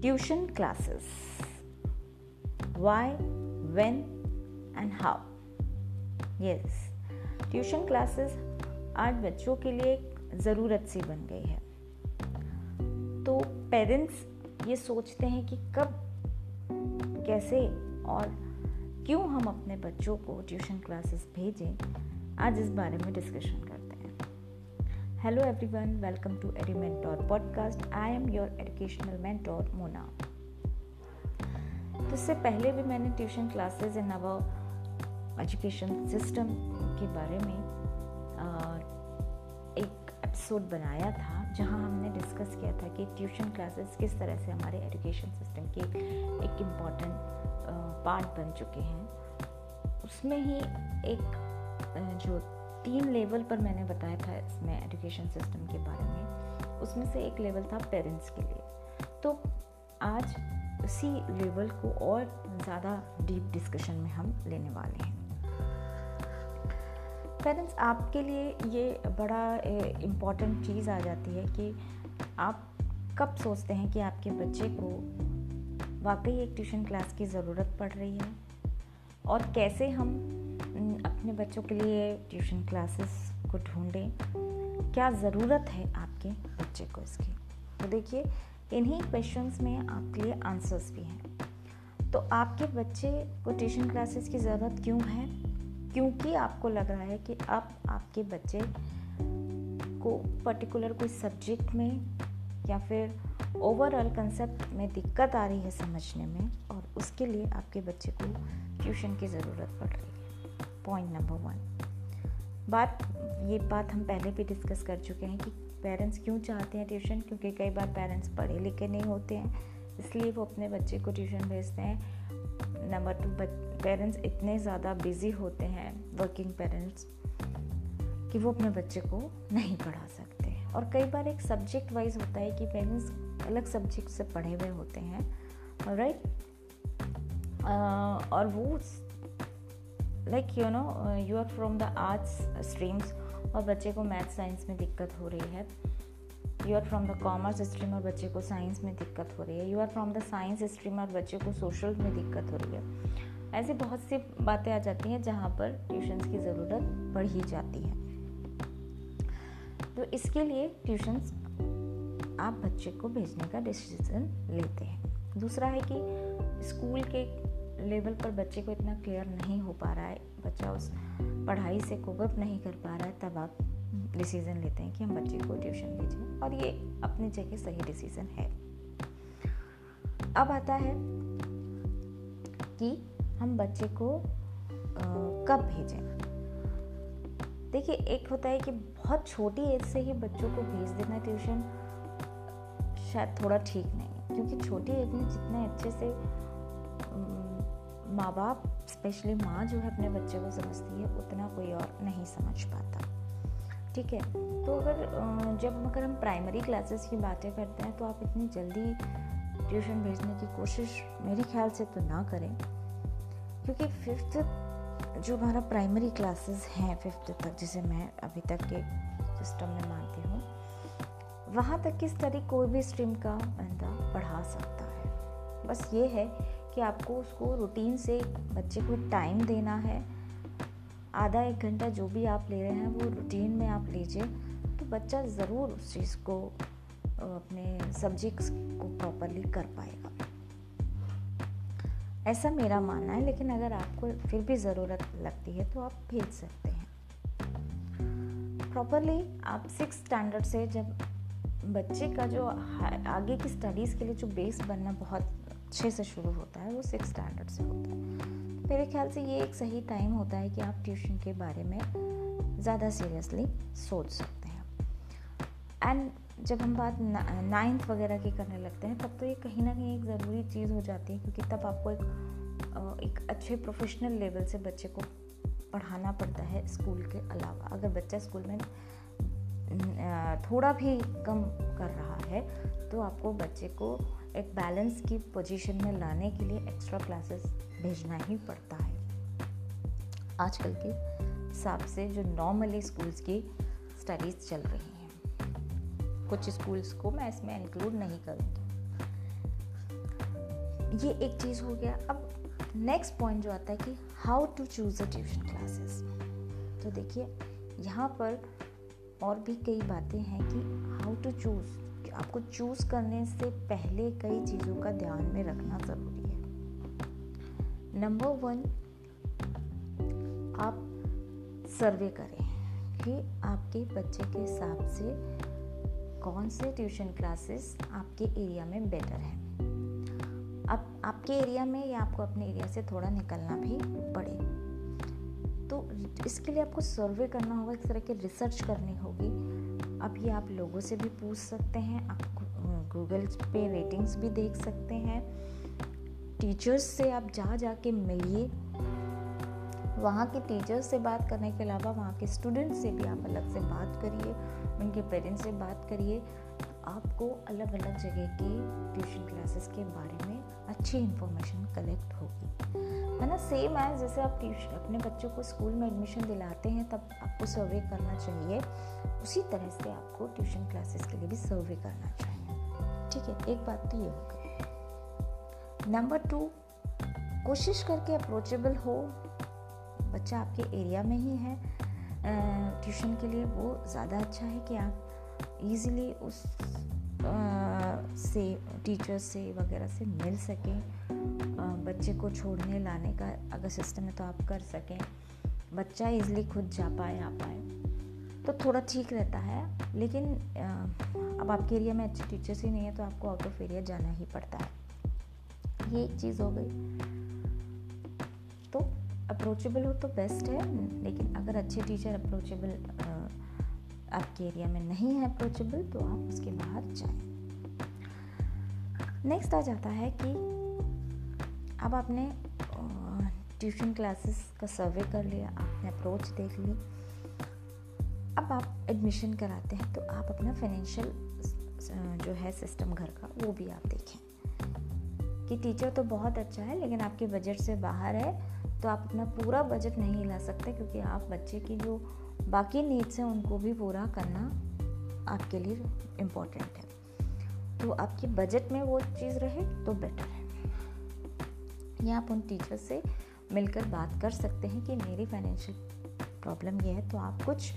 Tuition classes why when and how yes tuition classes आज बच्चों के लिए एक ज़रूरत सी बन गई है। तो पेरेंट्स ये सोचते हैं कि कब, कैसे और क्यों हम अपने बच्चों को ट्यूशन क्लासेस भेजें? आज इस बारे में discussion hello everyone welcome to Edu Mentor podcast I am your educational mentor Mona तो इससे पहले भी मैंने tuition classes in our education system के बारे में एक एपिसोड बनाया था, जहाँ हमने डिस्कस किया था कि ट्यूशन क्लासेस किस तरह से हमारे एजुकेशन सिस्टम के एक इंपॉर्टेंट पार्ट बन चुके हैं। उसमें ही एक जो तीन लेवल पर मैंने बताया था इसमें एजुकेशन सिस्टम के बारे में। उसमें से एक लेवल था पेरेंट्स के लिए। तो आज उसी लेवल को और ज़्यादा डीप डिस्कशन में हम लेने वाले हैं। पेरेंट्स, आपके लिए ये बड़ा इंपॉर्टेंट चीज़ आ जाती है कि आप कब सोचते हैं कि आपके बच्चे को वाकई एक ट्यूशन क्लास की ज़रूरत पड़ रही है? और कैसे हम अपने बच्चों के लिए ट्यूशन क्लासेस को ढूंढें। क्या ज़रूरत है आपके बच्चे को इसकी? तो देखिए, इन्हीं क्वेश्चंस में आपके लिए आंसर्स भी हैं। तो आपके बच्चे को ट्यूशन क्लासेस की ज़रूरत क्यों है? क्योंकि आपको लग रहा है कि अब आपके बच्चे को पर्टिकुलर कोई सब्जेक्ट में या फिर ओवरऑल कंसेप्ट में दिक्कत आ रही है समझने में और उसके लिए आपके बच्चे को ट्यूशन की ज़रूरत पड़ रही है। पॉइंट नंबर वन बात ये बात हम पहले भी डिस्कस कर चुके हैं कि पेरेंट्स क्यों चाहते हैं ट्यूशन क्योंकि कई बार पेरेंट्स पढ़े लिखे नहीं होते हैं, इसलिए वो अपने बच्चे को ट्यूशन भेजते हैं। नंबर टू पेरेंट्स इतने ज़्यादा बिज़ी होते हैं वर्किंग पेरेंट्स कि वो अपने बच्चे को नहीं पढ़ा सकते और कई बार एक सब्जेक्ट वाइज होता है कि पेरेंट्स अलग सब्जेक्ट से पढ़े हुए होते हैं राइट right? और वो like you know you are from the arts streams और बच्चे को मैथ साइंस में दिक्कत हो रही है। You are from the commerce stream और बच्चे को साइंस में दिक्कत हो रही है। You are from the science stream और बच्चे को सोशल में दिक्कत हो रही है। ऐसी बहुत सी बातें आ जाती हैं जहाँ पर ट्यूशन्स की ज़रूरत बढ़ ही जाती है। तो इसके लिए ट्यूशन्स आप बच्चे को भेजने का डिसीज़न लेते हैं। दूसरा है कि स्कूल के लेवल पर बच्चे को इतना क्लियर नहीं हो पा रहा है। बच्चा उस पढ़ाई से कोप नहीं कर पा रहा है तब आप डिसीज़न लेते हैं कि हम बच्चे को ट्यूशन भेजें और ये अपनी जगह सही डिसीज़न है। अब आता है कि हम बच्चे को आ, कब भेजें? देखिए एक होता है कि बहुत छोटी एज से ही बच्चों को भेज देना ट्यूशन शायद थोड़ा ठीक नहीं है क्योंकि छोटी एज में जितने अच्छे से माँ बाप स्पेशली माँ जो है अपने बच्चे को समझती है, उतना कोई और नहीं समझ पाता। ठीक है? तो अगर जब अगर हम प्राइमरी क्लासेस की बातें करते हैं तो आप इतनी जल्दी ट्यूशन भेजने की कोशिश मेरे ख्याल से तो ना करें। क्योंकि फिफ्थ जो हमारा प्राइमरी क्लासेस हैं फिफ्थ तक, जिसे मैं अभी तक के सिस्टम में मानती हूँ, वहाँ तक किस तरह कोई भी स्ट्रीम का बंदा पढ़ा सकता है। बस ये है कि आपको उसको रूटीन से बच्चे को टाइम देना है। आधा एक घंटा जो भी आप ले रहे हैं, वो रूटीन में आप लीजिए। तो बच्चा ज़रूर उस चीज़ को अपने सब्जेक्ट्स को प्रॉपरली कर पाएगा। ऐसा मेरा मानना है, लेकिन अगर आपको फिर भी ज़रूरत लगती है तो आप भेज सकते हैं। प्रॉपरली आप सिक्स स्टैंडर्ड से जब बच्चे का जो आगे की स्टडीज़ के लिए जो बेस बनना बहुत अच्छे से शुरू होता है, वो सिक्स स्टैंडर्ड से होता है। मेरे ख्याल से ये एक सही टाइम होता है कि आप ट्यूशन के बारे में ज़्यादा सीरियसली सोच सकते हैं। एंड जब हम बात नाइन्थ वगैरह की करने लगते हैं, तब तो ये कहीं ना कहीं एक ज़रूरी चीज़ हो जाती है, क्योंकि तब आपको एक एक अच्छे प्रोफेशनल लेवल से बच्चे को पढ़ाना पड़ता है स्कूल के अलावा। अगर बच्चा स्कूल में थोड़ा भी कम कर रहा है तो आपको बच्चे को एक बैलेंस की पोजीशन में लाने के लिए एक्स्ट्रा क्लासेस भेजना ही पड़ता है। आजकल के हिसाब से जो नॉर्मली स्कूल्स की स्टडीज़ चल रही हैं, कुछ स्कूल्स को मैं इसमें इंक्लूड नहीं करूँगी। ये एक चीज़ हो गया। अब नेक्स्ट पॉइंट जो आता है कि how to choose a tuition classes तो देखिए, यहाँ पर और भी कई बातें हैं कि हाउ टू चूज़ आपको चूज़ करने से पहले कई चीज़ों का ध्यान में रखना ज़रूरी है। नंबर वन आप सर्वे करें कि आपके बच्चे के हिसाब से कौन से ट्यूशन क्लासेस आपके एरिया में बेटर है। अब आपके एरिया में या आपको अपने एरिया से थोड़ा निकलना भी पड़े। तो इसके लिए आपको सर्वे करना होगा इस तरह की रिसर्च करनी होगी अब ये आप लोगों से भी पूछ सकते हैं, आप गूगल पे रेटिंग्स भी देख सकते हैं। टीचर्स से आप जा जा के मिलिए। वहाँ के टीचर्स से बात करने के अलावा वहाँ के स्टूडेंट्स से भी आप अलग से बात करिए, उनके पेरेंट्स से बात करिए। आपको अलग अलग जगह के ट्यूशन क्लासेस के बारे में अच्छी इन्फॉर्मेशन कलेक्ट होगी। है ना सेम है जैसे आप ट्यूशन अपने बच्चों को स्कूल में एडमिशन दिलाते हैं, तब आपको सर्वे करना चाहिए। उसी तरह से आपको ट्यूशन क्लासेस के लिए भी सर्वे करना चाहिए। ठीक है, एक बात तो ये हो गई नंबर टू कोशिश करके अप्रोचेबल हो। बच्चा आपके एरिया में ही है ट्यूशन के लिए वो ज़्यादा अच्छा है कि आप इजीली उस से टीचर्स से वगैरह से मिल सकें बच्चे को छोड़ने लाने का अगर सिस्टम है तो आप कर सकें। बच्चा इजली खुद जा पाए, आ पाए। तो थोड़ा ठीक रहता है, लेकिन अब आपके एरिया में अच्छे टीचर्स ही नहीं है तो आपको आउट ऑफ़ एरिया जाना ही पड़ता है। ये एक चीज़ हो गई। तो अप्रोचेबल हो तो बेस्ट है, लेकिन अगर अच्छे टीचर अप्रोचेबल आपके एरिया में नहीं है अप्रोचेबल तो आप उसके बाहर जाएँ। नेक्स्ट आ जाता है कि अब आपने ट्यूशन क्लासेस का सर्वे कर लिया, आपने अप्रोच देख ली। अब आप एडमिशन कराते हैं तो आप अपना फाइनेंशियल जो है सिस्टम घर का, वो भी आप देखें। कि टीचर तो बहुत अच्छा है, लेकिन आपके बजट से बाहर है तो आप अपना पूरा बजट नहीं ला सकते, क्योंकि आप बच्चे की जो बाकी नीड्स हैं, उनको भी पूरा करना आपके लिए इम्पोर्टेंट है। तो आपके बजट में वो चीज़ रहे तो बेटर है। या आप उन टीचर से मिलकर बात कर सकते हैं कि मेरी फाइनेंशियल प्रॉब्लम ये है तो आप कुछ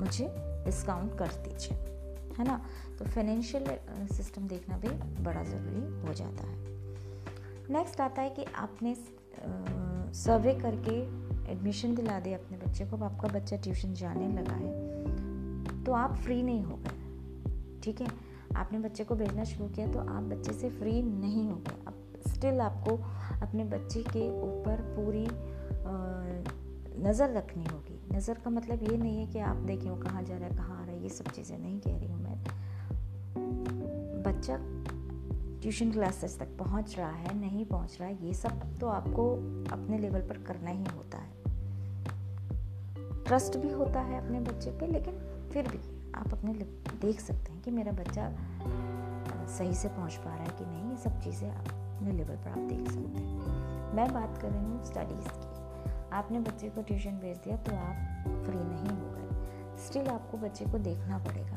मुझे डिस्काउंट कर दीजिए, है ना? तो फाइनेंशियल सिस्टम देखना भी बड़ा ज़रूरी हो जाता है। नेक्स्ट आता है कि आपने सर्वे करके एडमिशन दिला दे अपने बच्चे को, अब आपका बच्चा ट्यूशन जाने लगा है तो आप फ्री नहीं हो गए, ठीक है? आपने बच्चे को भेजना शुरू किया तो आप बच्चे से फ्री नहीं हो गए। अब स्टिल आपको अपने बच्चे के ऊपर पूरी नज़र रखनी होगी। नज़र का मतलब ये नहीं है कि आप देखें वो कहाँ जा रहा है, कहाँ आ रहा है, ये सब चीज़ें नहीं कह रही हूँ मैं। बच्चा ट्यूशन क्लासेस तक पहुँच रहा है, नहीं पहुँच रहा है, ये सब तो आपको अपने लेवल पर करना ही होता है। ट्रस्ट भी होता है अपने बच्चे पे, लेकिन फिर भी आप अपने देख सकते हैं कि मेरा बच्चा सही से पहुँच पा रहा है कि नहीं, ये सब चीज़ें अपने लेवल पर आप देख सकते हैं। मैं बात कर रही हूँ स्टडीज़ की। आपने बच्चे को ट्यूशन भेज दिया तो आप फ्री नहीं हो गए। स्टिल आपको बच्चे को देखना पड़ेगा।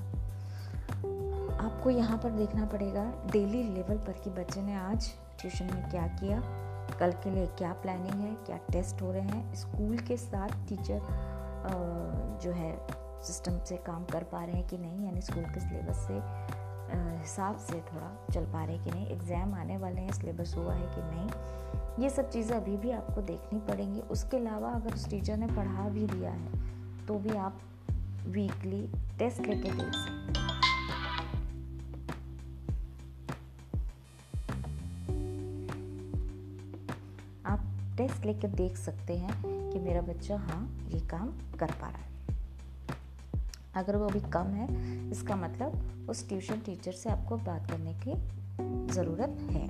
आपको यहाँ पर देखना पड़ेगा डेली लेवल पर कि बच्चे ने आज ट्यूशन में क्या किया, कल के लिए क्या प्लानिंग है, क्या टेस्ट हो रहे हैं। स्कूल के साथ टीचर जो है सिस्टम से काम कर पा रहे हैं कि नहीं, यानी स्कूल के सिलेबस से हिसाब से थोड़ा चल पा रहे हैं कि नहीं एग्ज़ाम आने वाले हैं सिलेबस हुआ है कि नहीं, ये सब चीज़ें अभी भी आपको देखनी पड़ेंगी। उसके अलावा अगर उस टीचर ने पढ़ा भी दिया है तो भी आप वीकली टेस्ट लेके देख सकते आप टेस्ट लेकर देख सकते हैं कि मेरा बच्चा हाँ ये काम कर पा रहा है। अगर वो अभी कम है, इसका मतलब उस ट्यूशन टीचर से आपको बात करने की ज़रूरत है।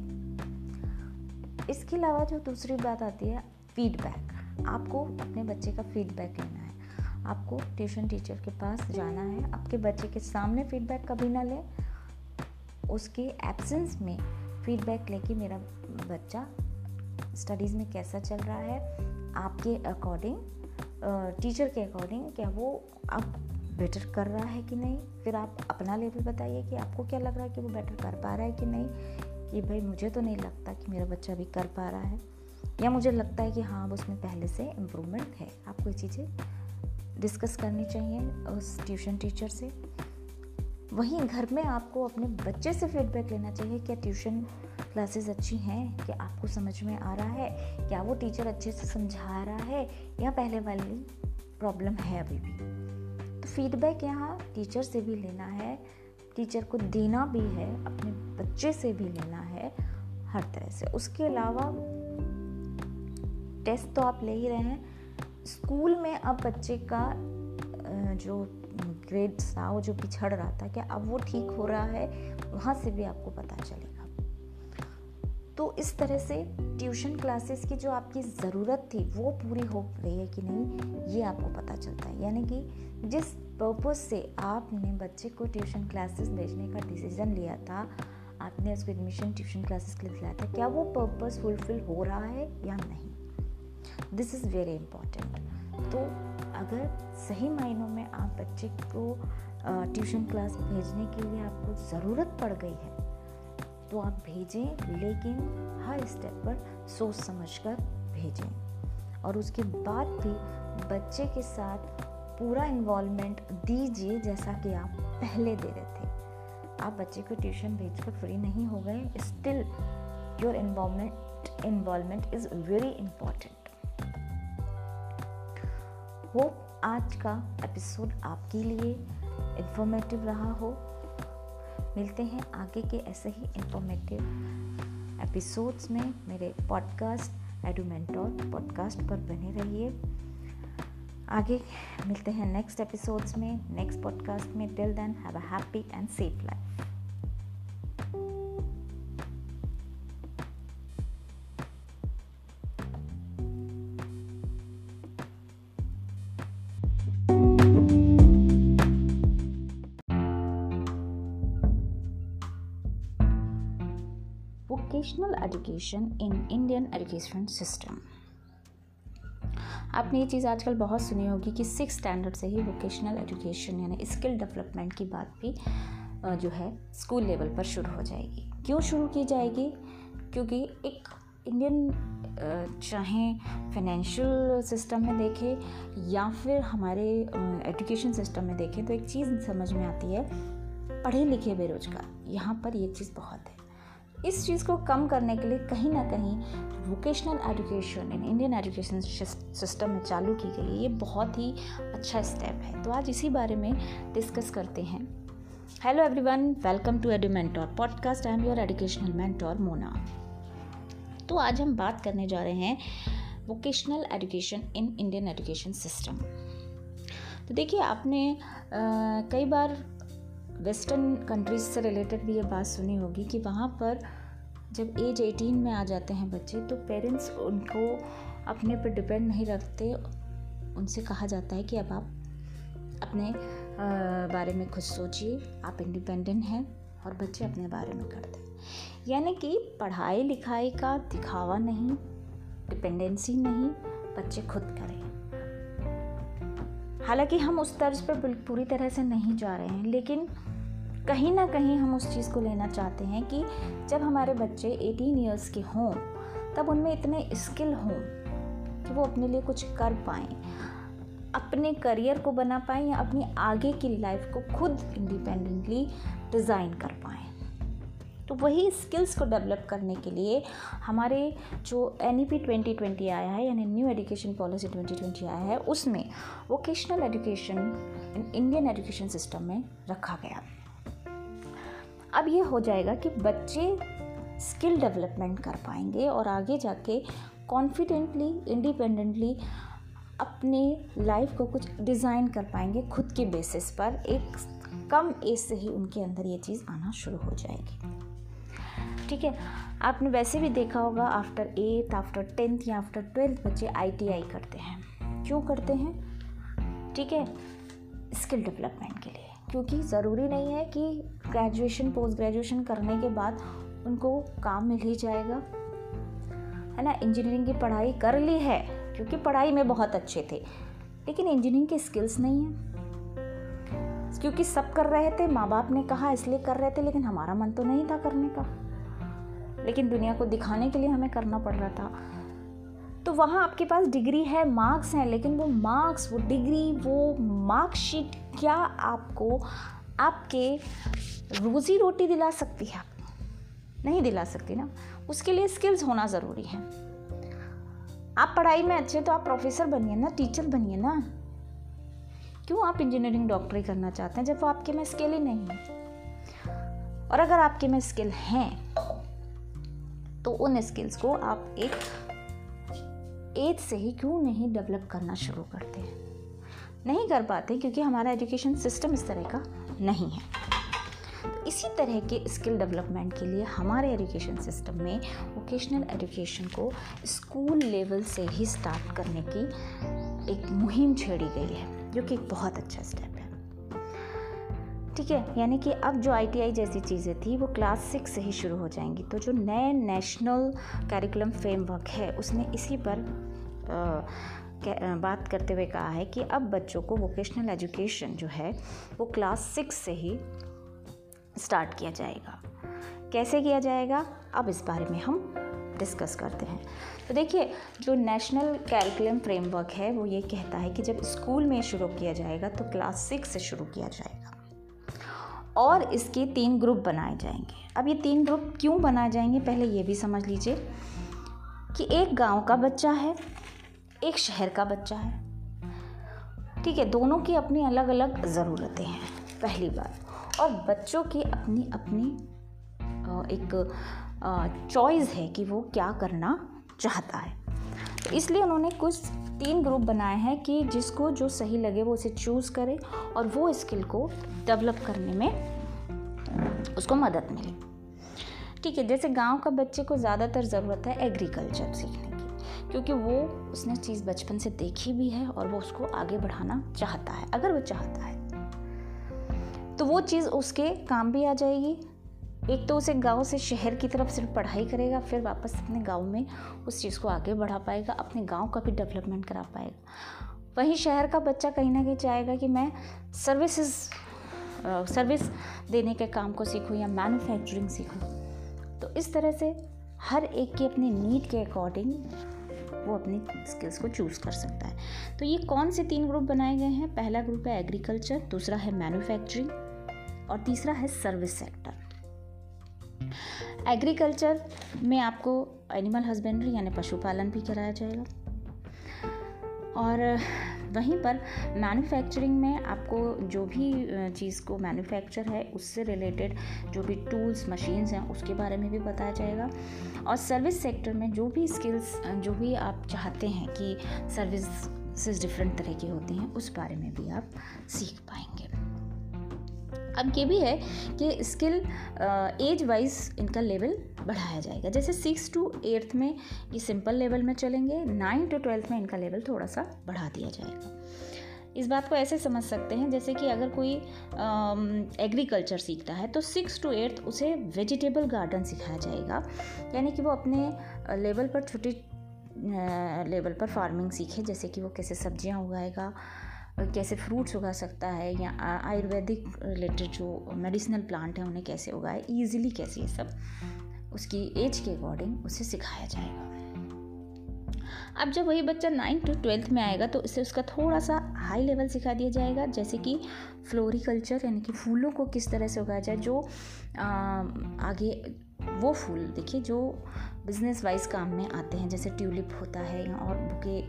इसके अलावा जो दूसरी बात आती है फीडबैक आपको अपने बच्चे का फीडबैक लेना है। आपको ट्यूशन टीचर के पास जाना है। आपके बच्चे के सामने फीडबैक कभी ना लें। उसके एब्सेंस में फीडबैक लेके मेरा बच्चा स्टडीज़ में कैसा चल रहा है। आपके अकॉर्डिंग टीचर के अकॉर्डिंग क्या वो अब बेटर कर रहा है कि नहीं? फिर आप अपना लेवल बताइए कि आपको क्या लग रहा है कि वो बेटर कर पा रहा है कि नहीं? कि भाई मुझे तो नहीं लगता कि मेरा बच्चा अभी कर पा रहा है। या मुझे लगता है कि हाँ अब उसमें पहले से इम्प्रूवमेंट है। आपको ये चीज़ें डिस्कस करनी चाहिए उस ट्यूशन टीचर से। वहीं घर में आपको अपने बच्चे से फीडबैक लेना चाहिए क्या ट्यूशन क्लासेस अच्छी हैं क्या आपको समझ में आ रहा है, क्या वो टीचर अच्छे से समझा रहा है, या पहले वाली प्रॉब्लम है अभी भी। फीडबैक यहाँ टीचर से भी लेना है, टीचर को देना भी है, अपने बच्चे से भी लेना है, हर तरह से। उसके अलावा टेस्ट तो आप ले ही रहे हैं। स्कूल में अब बच्चे का जो ग्रेड्स था, वो जो पिछड़ रहा था, क्या अब वो ठीक हो रहा है? वहाँ से भी आपको पता चलेगा। तो इस तरह से ट्यूशन क्लासेस की जो आपकी ज़रूरत थी, वो पूरी हो रही है कि नहीं, ये आपको पता चलता है। यानी कि जिस पर्पज़ से आपने बच्चे को ट्यूशन क्लासेस भेजने का डिसीज़न लिया था, आपने उसको एडमिशन ट्यूशन क्लासेस के लिए दिया था, क्या वो पर्पज़ फुलफिल हो रहा है या नहीं? दिस इज़ वेरी इंपॉर्टेंट तो अगर सही मायनों में आप बच्चे को ट्यूशन क्लास भेजने के लिए आपको ज़रूरत पड़ गई है तो आप भेजें, लेकिन हर स्टेप पर सोच समझ कर भेजें। और उसके बाद भी बच्चे के साथ पूरा इन्वॉल्वमेंट दीजिए, जैसा कि आप पहले दे रहे थे। आप बच्चे को ट्यूशन भेज कर फ्री नहीं हो गए still your involvement involvement is very important hope आज का एपिसोड आपके लिए इन्फॉर्मेटिव रहा हो। मिलते हैं आगे के ऐसे ही इंफॉर्मेटिव एपिसोड्स में। मेरे पॉडकास्ट एडुमेंटोर पॉडकास्ट पर बने रहिए। आगे मिलते हैं नेक्स्ट एपिसोड्स में। नेक्स्ट पॉडकास्ट में। Till then have a happy and safe life vocational education in Indian education system आपने ये चीज़ आजकल बहुत सुनी होगी कि सिक्स स्टैंडर्ड से ही वोकेशनल एजुकेशन यानी स्किल डेवलपमेंट की बात भी जो है स्कूल लेवल पर शुरू हो जाएगी। क्यों शुरू की जाएगी? क्योंकि एक इंडियन चाहे फाइनेंशियल सिस्टम में देखें या फिर हमारे एजुकेशन सिस्टम में देखें तो एक चीज़ समझ में आती है, पढ़े लिखे बेरोजगार। यहाँ पर ये चीज़ बहुत है। इस चीज़ को कम करने के लिए कहीं ना कहीं vocational education in Indian education system में चालू की गई है। ये बहुत ही अच्छा स्टेप है। तो आज इसी बारे में डिस्कस करते हैं। Hello everyone welcome to Edu Mentor podcast I am your educational mentor Mona तो आज हम बात करने जा रहे हैं vocational education in Indian education system तो देखिए आपने आ, कई बार वेस्टर्न कंट्रीज़ से रिलेटेड भी ये बात सुनी होगी कि वहाँ पर जब एज 18 में आ जाते हैं बच्चे तो पेरेंट्स उनको अपने पर डिपेंड नहीं रखते। उनसे कहा जाता है कि अब आप अपने बारे में खुद सोचिए। आप इंडिपेंडेंट हैं और बच्चे अपने बारे में करते हैं। यानी कि पढ़ाई लिखाई का दिखावा नहीं डिपेंडेंसी नहीं, बच्चे खुद करें। हालाँकि हम उस तर्ज पर पूरी तरह से नहीं जा रहे हैं, लेकिन कहीं ना कहीं हम उस चीज़ को लेना चाहते हैं कि जब हमारे बच्चे 18 इयर्स के हों, तब उनमें इतने स्किल हों कि वो अपने लिए कुछ कर पाएँ। अपने करियर को बना पाएँ या अपनी आगे की लाइफ को खुद इंडिपेंडेंटली डिज़ाइन कर पाएँ। तो वही स्किल्स को डेवलप करने के लिए हमारे जो N E P twenty twenty आया है, यानी new education policy twenty twenty आया है, उसमें vocational education Indian education system में रखा गया। अब ये हो जाएगा कि बच्चे स्किल डेवलपमेंट कर पाएँगे और आगे जाके कॉन्फिडेंटली इंडिपेंडेंटली अपने लाइफ को कुछ डिज़ाइन कर पाएँगे खुद के बेसिस पर। एक कम एज से ही उनके अंदर ये चीज़ आना शुरू हो जाएगी। ठीक है? आपने वैसे भी देखा होगा आफ्टर एट्थ आफ्टर टेंथ या आफ्टर ट्वेल्थ बच्चे आईटीआई करते हैं। क्यों करते हैं? ठीक है? स्किल डेवलपमेंट के लिए। क्योंकि ज़रूरी नहीं है कि ग्रेजुएशन पोस्ट ग्रेजुएशन करने के बाद उनको काम मिल ही जाएगा। है ना? इंजीनियरिंग की पढ़ाई कर ली है, क्योंकि पढ़ाई में बहुत अच्छे थे। लेकिन इंजीनियरिंग के स्किल्स नहीं है। क्योंकि सब कर रहे थे, माँ बाप ने कहा इसलिए कर रहे थे, लेकिन हमारा मन तो नहीं था करने का। लेकिन दुनिया को दिखाने के लिए हमें करना पड़ रहा था। तो वहाँ आपके पास डिग्री है, मार्क्स हैं, लेकिन वो मार्क्स, वो डिग्री, वो मार्कशीट क्या आपको, आपके रोज़ी रोटी दिला सकती है? नहीं दिला सकती ना। उसके लिए स्किल्स होना ज़रूरी है। आप पढ़ाई में अच्छे तो आप प्रोफेसर बनिए ना टीचर बनिए ना। क्यों आप इंजीनियरिंग डॉक्टरी करना चाहते हैं जब वो आपके में स्किल ही नहीं है? और अगर आपके में स्किल हैं तो उन स्किल्स को आप एक एज से ही क्यों नहीं डेवलप करना शुरू करते हैं? नहीं कर पाते क्योंकि हमारा एजुकेशन सिस्टम इस तरह का नहीं है। तो इसी तरह के स्किल डेवलपमेंट के लिए हमारे एजुकेशन सिस्टम में वोकेशनल एजुकेशन को स्कूल लेवल से ही स्टार्ट करने की एक मुहिम छेड़ी गई है, जो कि एक बहुत अच्छा स्टेप है। ठीक है यानी कि अब जो आईटीआई जैसी चीज़ें थी वो क्लास सिक्स से ही शुरू हो जाएँगी। तो जो नए नेशनल कैरिकुलम फ्रेमवर्क है उसने इसी पर आ, बात करते हुए कहा है कि अब बच्चों को वोकेशनल एजुकेशन जो है वो क्लास सिक्स से ही स्टार्ट किया जाएगा। कैसे किया जाएगा? अब इस बारे में हम डिस्कस करते हैं। तो देखिए जो नेशनल कैरिकुलम फ्रेमवर्क है वो ये कहता है कि जब स्कूल में शुरू किया जाएगा तो क्लास सिक्स से शुरू किया जाएगा। और इसके तीन ग्रुप बनाए जाएँगे। अब ये तीन ग्रुप क्यों बनाए जाएँगे, पहले ये भी समझ लीजिए कि एक गाँव का बच्चा है, एक शहर का बच्चा है। ठीक है, दोनों की अपनी अलग अलग ज़रूरतें हैं, पहली बात। और बच्चों की अपनी अपनी एक चॉइस है कि वो क्या करना चाहता है। तो इसलिए उन्होंने कुछ तीन ग्रुप बनाए हैं कि जिसको जो सही लगे वो उसे चूज़ करे और वो स्किल को डेवलप करने में उसको मदद मिले। ठीक है, जैसे गाँव का बच्चे को ज़्यादातर ज़रूरत है एग्रीकल्चर सीखने की, क्योंकि वो उसने चीज़ बचपन से देखी भी है और वो उसको आगे बढ़ाना चाहता है, अगर वो चाहता है। तो वो चीज़ उसके काम भी आ जाएगी एक तो उसे गाँव से शहर की तरफ़ सिर्फ़ पढ़ाई करेगा, फिर वापस अपने गाँव में उस चीज़ को आगे बढ़ा पाएगा, अपने गाँव का भी डेवलपमेंट करा पाएगा। वहीं शहर का बच्चा कहीं ना कहीं चाहेगा कि मैं सर्विसेज़ सर्विस देने के काम को सीखूँ या मैन्युफैक्चरिंग सीखूँ। तो इस तरह से हर एक की अपनी नीड के अकॉर्डिंग वो अपनी स्किल्स को चूज़ कर सकता है। तो ये कौन से तीन ग्रुप बनाए गए हैं? पहला ग्रुप है एग्रीकल्चर दूसरा है मैन्युफैक्चरिंग और तीसरा है सर्विस सेक्टर एग्रीकल्चर में आपको एनिमल हस्बेंड्री यानी पशुपालन भी कराया जाएगा। और वहीं पर मैन्युफैक्चरिंग में आपको जो भी चीज़ को मैन्युफैक्चर है, उससे रिलेटेड जो भी टूल्स मशीन्स हैं, उसके बारे में भी बताया जाएगा। और सर्विस सेक्टर में जो भी स्किल्स जो भी आप चाहते हैं कि सर्विस डिफरेंट तरह की होती हैं, उस बारे में भी आप सीख पाएँगे। अब ये भी है कि स्किल एज वाइज इनका लेवल बढ़ाया जाएगा। जैसे सिक्स टू एट्थ में ये सिंपल लेवल में चलेंगे नाइन टू ट्वेल्थ में इनका लेवल थोड़ा सा बढ़ा दिया जाएगा। इस बात को ऐसे समझ सकते हैं जैसे कि अगर कोई एग्रीकल्चर सीखता है तो सिक्स टू एट्थ उसे वेजिटेबल गार्डन सिखाया जाएगा। यानी कि वो अपने लेवल पर छोटी लेवल पर फ़ार्मिंग सीखे, जैसे कि वो कैसे सब्ज़ियाँ उगाएगा कैसे फ्रूट्स उगा सकता है या आयुर्वेदिक रिलेटेड जो मेडिसिनल प्लांट हैं उन्हें कैसे उगाए ईजिली कैसे ये सब उसकी एज के अकॉर्डिंग उसे सिखाया जाएगा। अब जब वही बच्चा नाइन्थ टू ट्वेल्थ में आएगा तो इसे उसका थोड़ा सा हाई लेवल सिखा दिया जाएगा जैसे कि फ्लोरिकल्चर यानी कि फूलों को किस तरह से उगाया जाए जो आ, आगे वो फूल देखिए जो बिज़नेस वाइज काम में आते हैं जैसे ट्यूलिप होता है या और बुके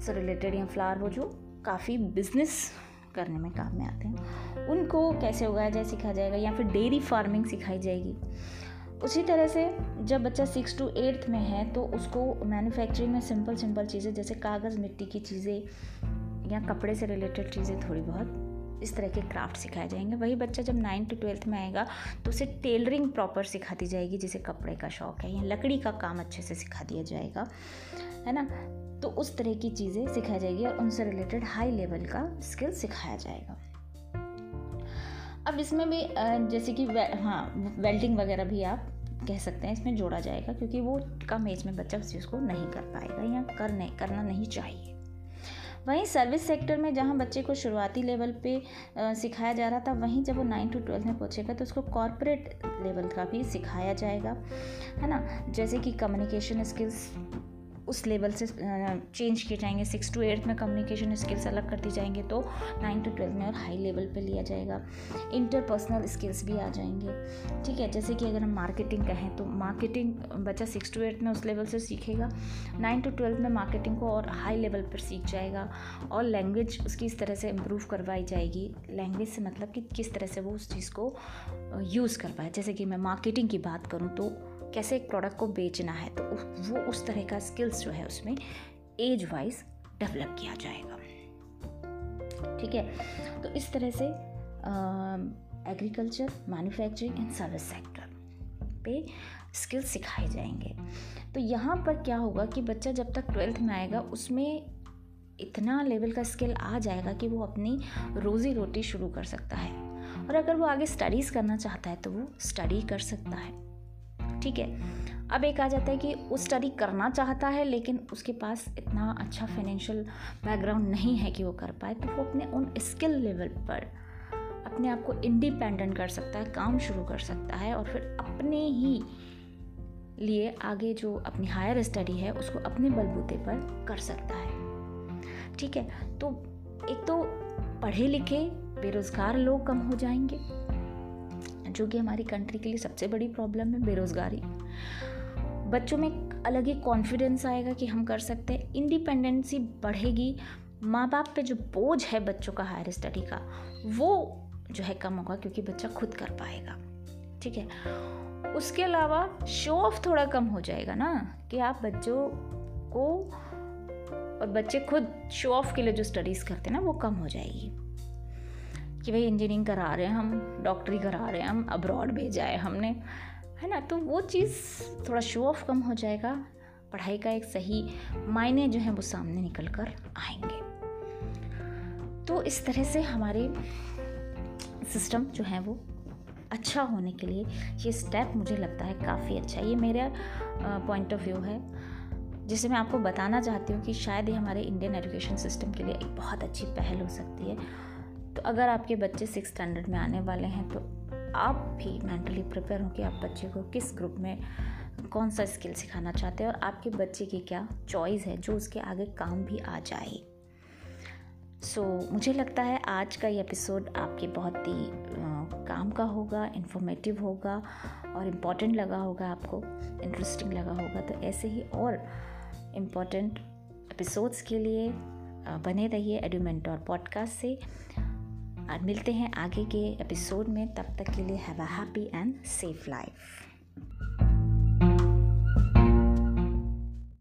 से रिलेटेड या फ्लावर वो जो काफ़ी बिज़नेस करने में काम में आते हैं। उनको कैसे उगाया जाए सिखाया जाएगा या फिर डेयरी फ़ार्मिंग सिखाई जाएगी। उसी तरह से जब बच्चा सिक्स टू एट्थ में है तो उसको मैन्युफैक्चरिंग में सिंपल सिंपल चीज़ें जैसे कागज़, मिट्टी की चीज़ें या कपड़े से रिलेटेड चीज़ें थोड़ी बहुत इस तरह के क्राफ्ट सिखाए जाएँगे। वही बच्चा जब नाइन्थ टू ट्वेल्थ में आएगा तो उसे टेलरिंग प्रॉपर सिखा दी जाएगी, जिसे कपड़े का शौक है या लकड़ी का काम अच्छे से सिखा दिया जाएगा। है ना? तो उस तरह की चीज़ें सिखाई जाएगी और उनसे रिलेटेड हाई लेवल का स्किल सिखाया जाएगा। अब इसमें भी जैसे कि वे, हाँ वेल्डिंग वगैरह भी आप कह सकते हैं इसमें जोड़ा जाएगा क्योंकि वो कम एज में बच्चा उस चीज़ को नहीं कर पाएगा या कर नहीं करना नहीं चाहिए। वहीं सर्विस सेक्टर में जहाँ बच्चे को शुरुआती लेवल पे सिखाया जा रहा था वहीं जब वो नाइन टू ट्वेल्थ में पहुँचेगा तो उसको कॉरपोरेट लेवल का भी सिखाया जाएगा है ना? जैसे कि कम्युनिकेशन स्किल्स उस लेवल से चेंज किए जाएँगे। सिक्स टू एट्थ में कम्युनिकेशन स्किल्स अलग कर दी जाएँगे तो नाइन टू ट्वेल्थ में और हाई लेवल पे लिया जाएगा। इंटरपर्सनल स्किल्स भी आ जाएँगे। ठीक है, जैसे कि अगर हम मार्केटिंग कहें तो मार्केटिंग बच्चा सिक्स टू एट्थ में उस लेवल से सीखेगा। नाइन टू ट्वेल्थ में मार्केटिंग को और हाई लेवल पर सीख जाएगा और लैंग्वेज उसकी इस तरह से इम्प्रूव करवाई जाएगी। लैंग्वेज से मतलब कि किस तरह से वो उस चीज़ को यूज़ कर पाए जैसे कि मैं मार्केटिंग की बात करूँ तो कैसे एक प्रोडक्ट को बेचना है तो वो उस तरह का स्किल्स जो है उसमें एज वाइज डेवलप किया जाएगा। ठीक है? तो इस तरह से agriculture manufacturing and service sector पे स्किल्स सिखाए जाएँगे। तो यहाँ पर क्या होगा कि बच्चा जब तक ट्वेल्थ में आएगा, उसमें इतना लेवल का स्किल आ जाएगा कि वो अपनी रोज़ी रोटी शुरू कर सकता है। और अगर वो आगे स्टडीज़ करना चाहता है तो वो स्टडी कर सकता है। ठीक है। अब एक आ जाता है कि वो स्टडी करना चाहता है, लेकिन उसके पास इतना अच्छा फाइनेंशियल बैकग्राउंड नहीं है कि वो कर पाए तो वो अपने उन स्किल लेवल पर अपने आप को इंडिपेंडेंट कर सकता है, काम शुरू कर सकता है, और फिर अपने ही लिए आगे जो अपनी हायर स्टडी है, उसको अपने बलबूते पर कर सकता है। ठीक है तो एक तो पढ़े लिखे, बेरोज़गार लोग कम हो जाएँगे। जो कि हमारी कंट्री के लिए सबसे बड़ी प्रॉब्लम है, बेरोज़गारी। बच्चों में अलग ही कॉन्फिडेंस आएगा कि हम कर सकते हैं। इंडिपेंडेंसी बढ़ेगी। माँ बाप पे जो बोझ है बच्चों का हायर स्टडी का, वो जो है कम होगा क्योंकि बच्चा खुद कर पाएगा। ठीक है? उसके अलावा शो ऑफ़ थोड़ा कम हो जाएगा ना, कि आप बच्चों को और बच्चे खुद शो ऑफ़ के लिए जो स्टडीज़ करते हैं ना, वो कम हो जाएगी। कि भाई इंजीनियरिंग करा रहे हैं हम डॉक्टरी करा रहे हैं हम अब्रॉड भेजा है हमने, है ना? तो वो चीज़ थोड़ा शो ऑफ़ कम हो जाएगा। पढ़ाई का एक सही मायने जो है वो सामने निकल कर आएँगे। तो इस तरह से हमारे सिस्टम जो है वो अच्छा होने के लिए ये स्टेप मुझे लगता है काफ़ी अच्छा ये मेरा पॉइंट ऑफ़ व्यू है। जिसे मैं आपको बताना चाहती हूँ कि शायद ये हमारे इंडियन एजुकेशन सिस्टम के लिए एक बहुत अच्छी पहल हो सकती है। तो अगर आपके बच्चे सिक्स स्टैंडर्ड में आने वाले हैं तो आप भी मेंटली प्रिपेयर हो कि आप बच्चे को किस ग्रुप में कौन सा स्किल सिखाना चाहते हैं और आपके बच्चे की क्या चॉइस है जो उसके आगे काम भी आ जाए। सो so, मुझे लगता है आज का ये एपिसोड आपके बहुत ही काम का होगा इन्फॉर्मेटिव होगा और इंपॉर्टेंट लगा होगा आपको इंटरेस्टिंग लगा होगा। तो ऐसे ही और इंपॉर्टेंट एपिसोड्स के लिए बने रहिए एडुमेंटोर पॉडकास्ट से। और मिलते हैं आगे के एपिसोड में, तब तक के लिए have a happy and safe life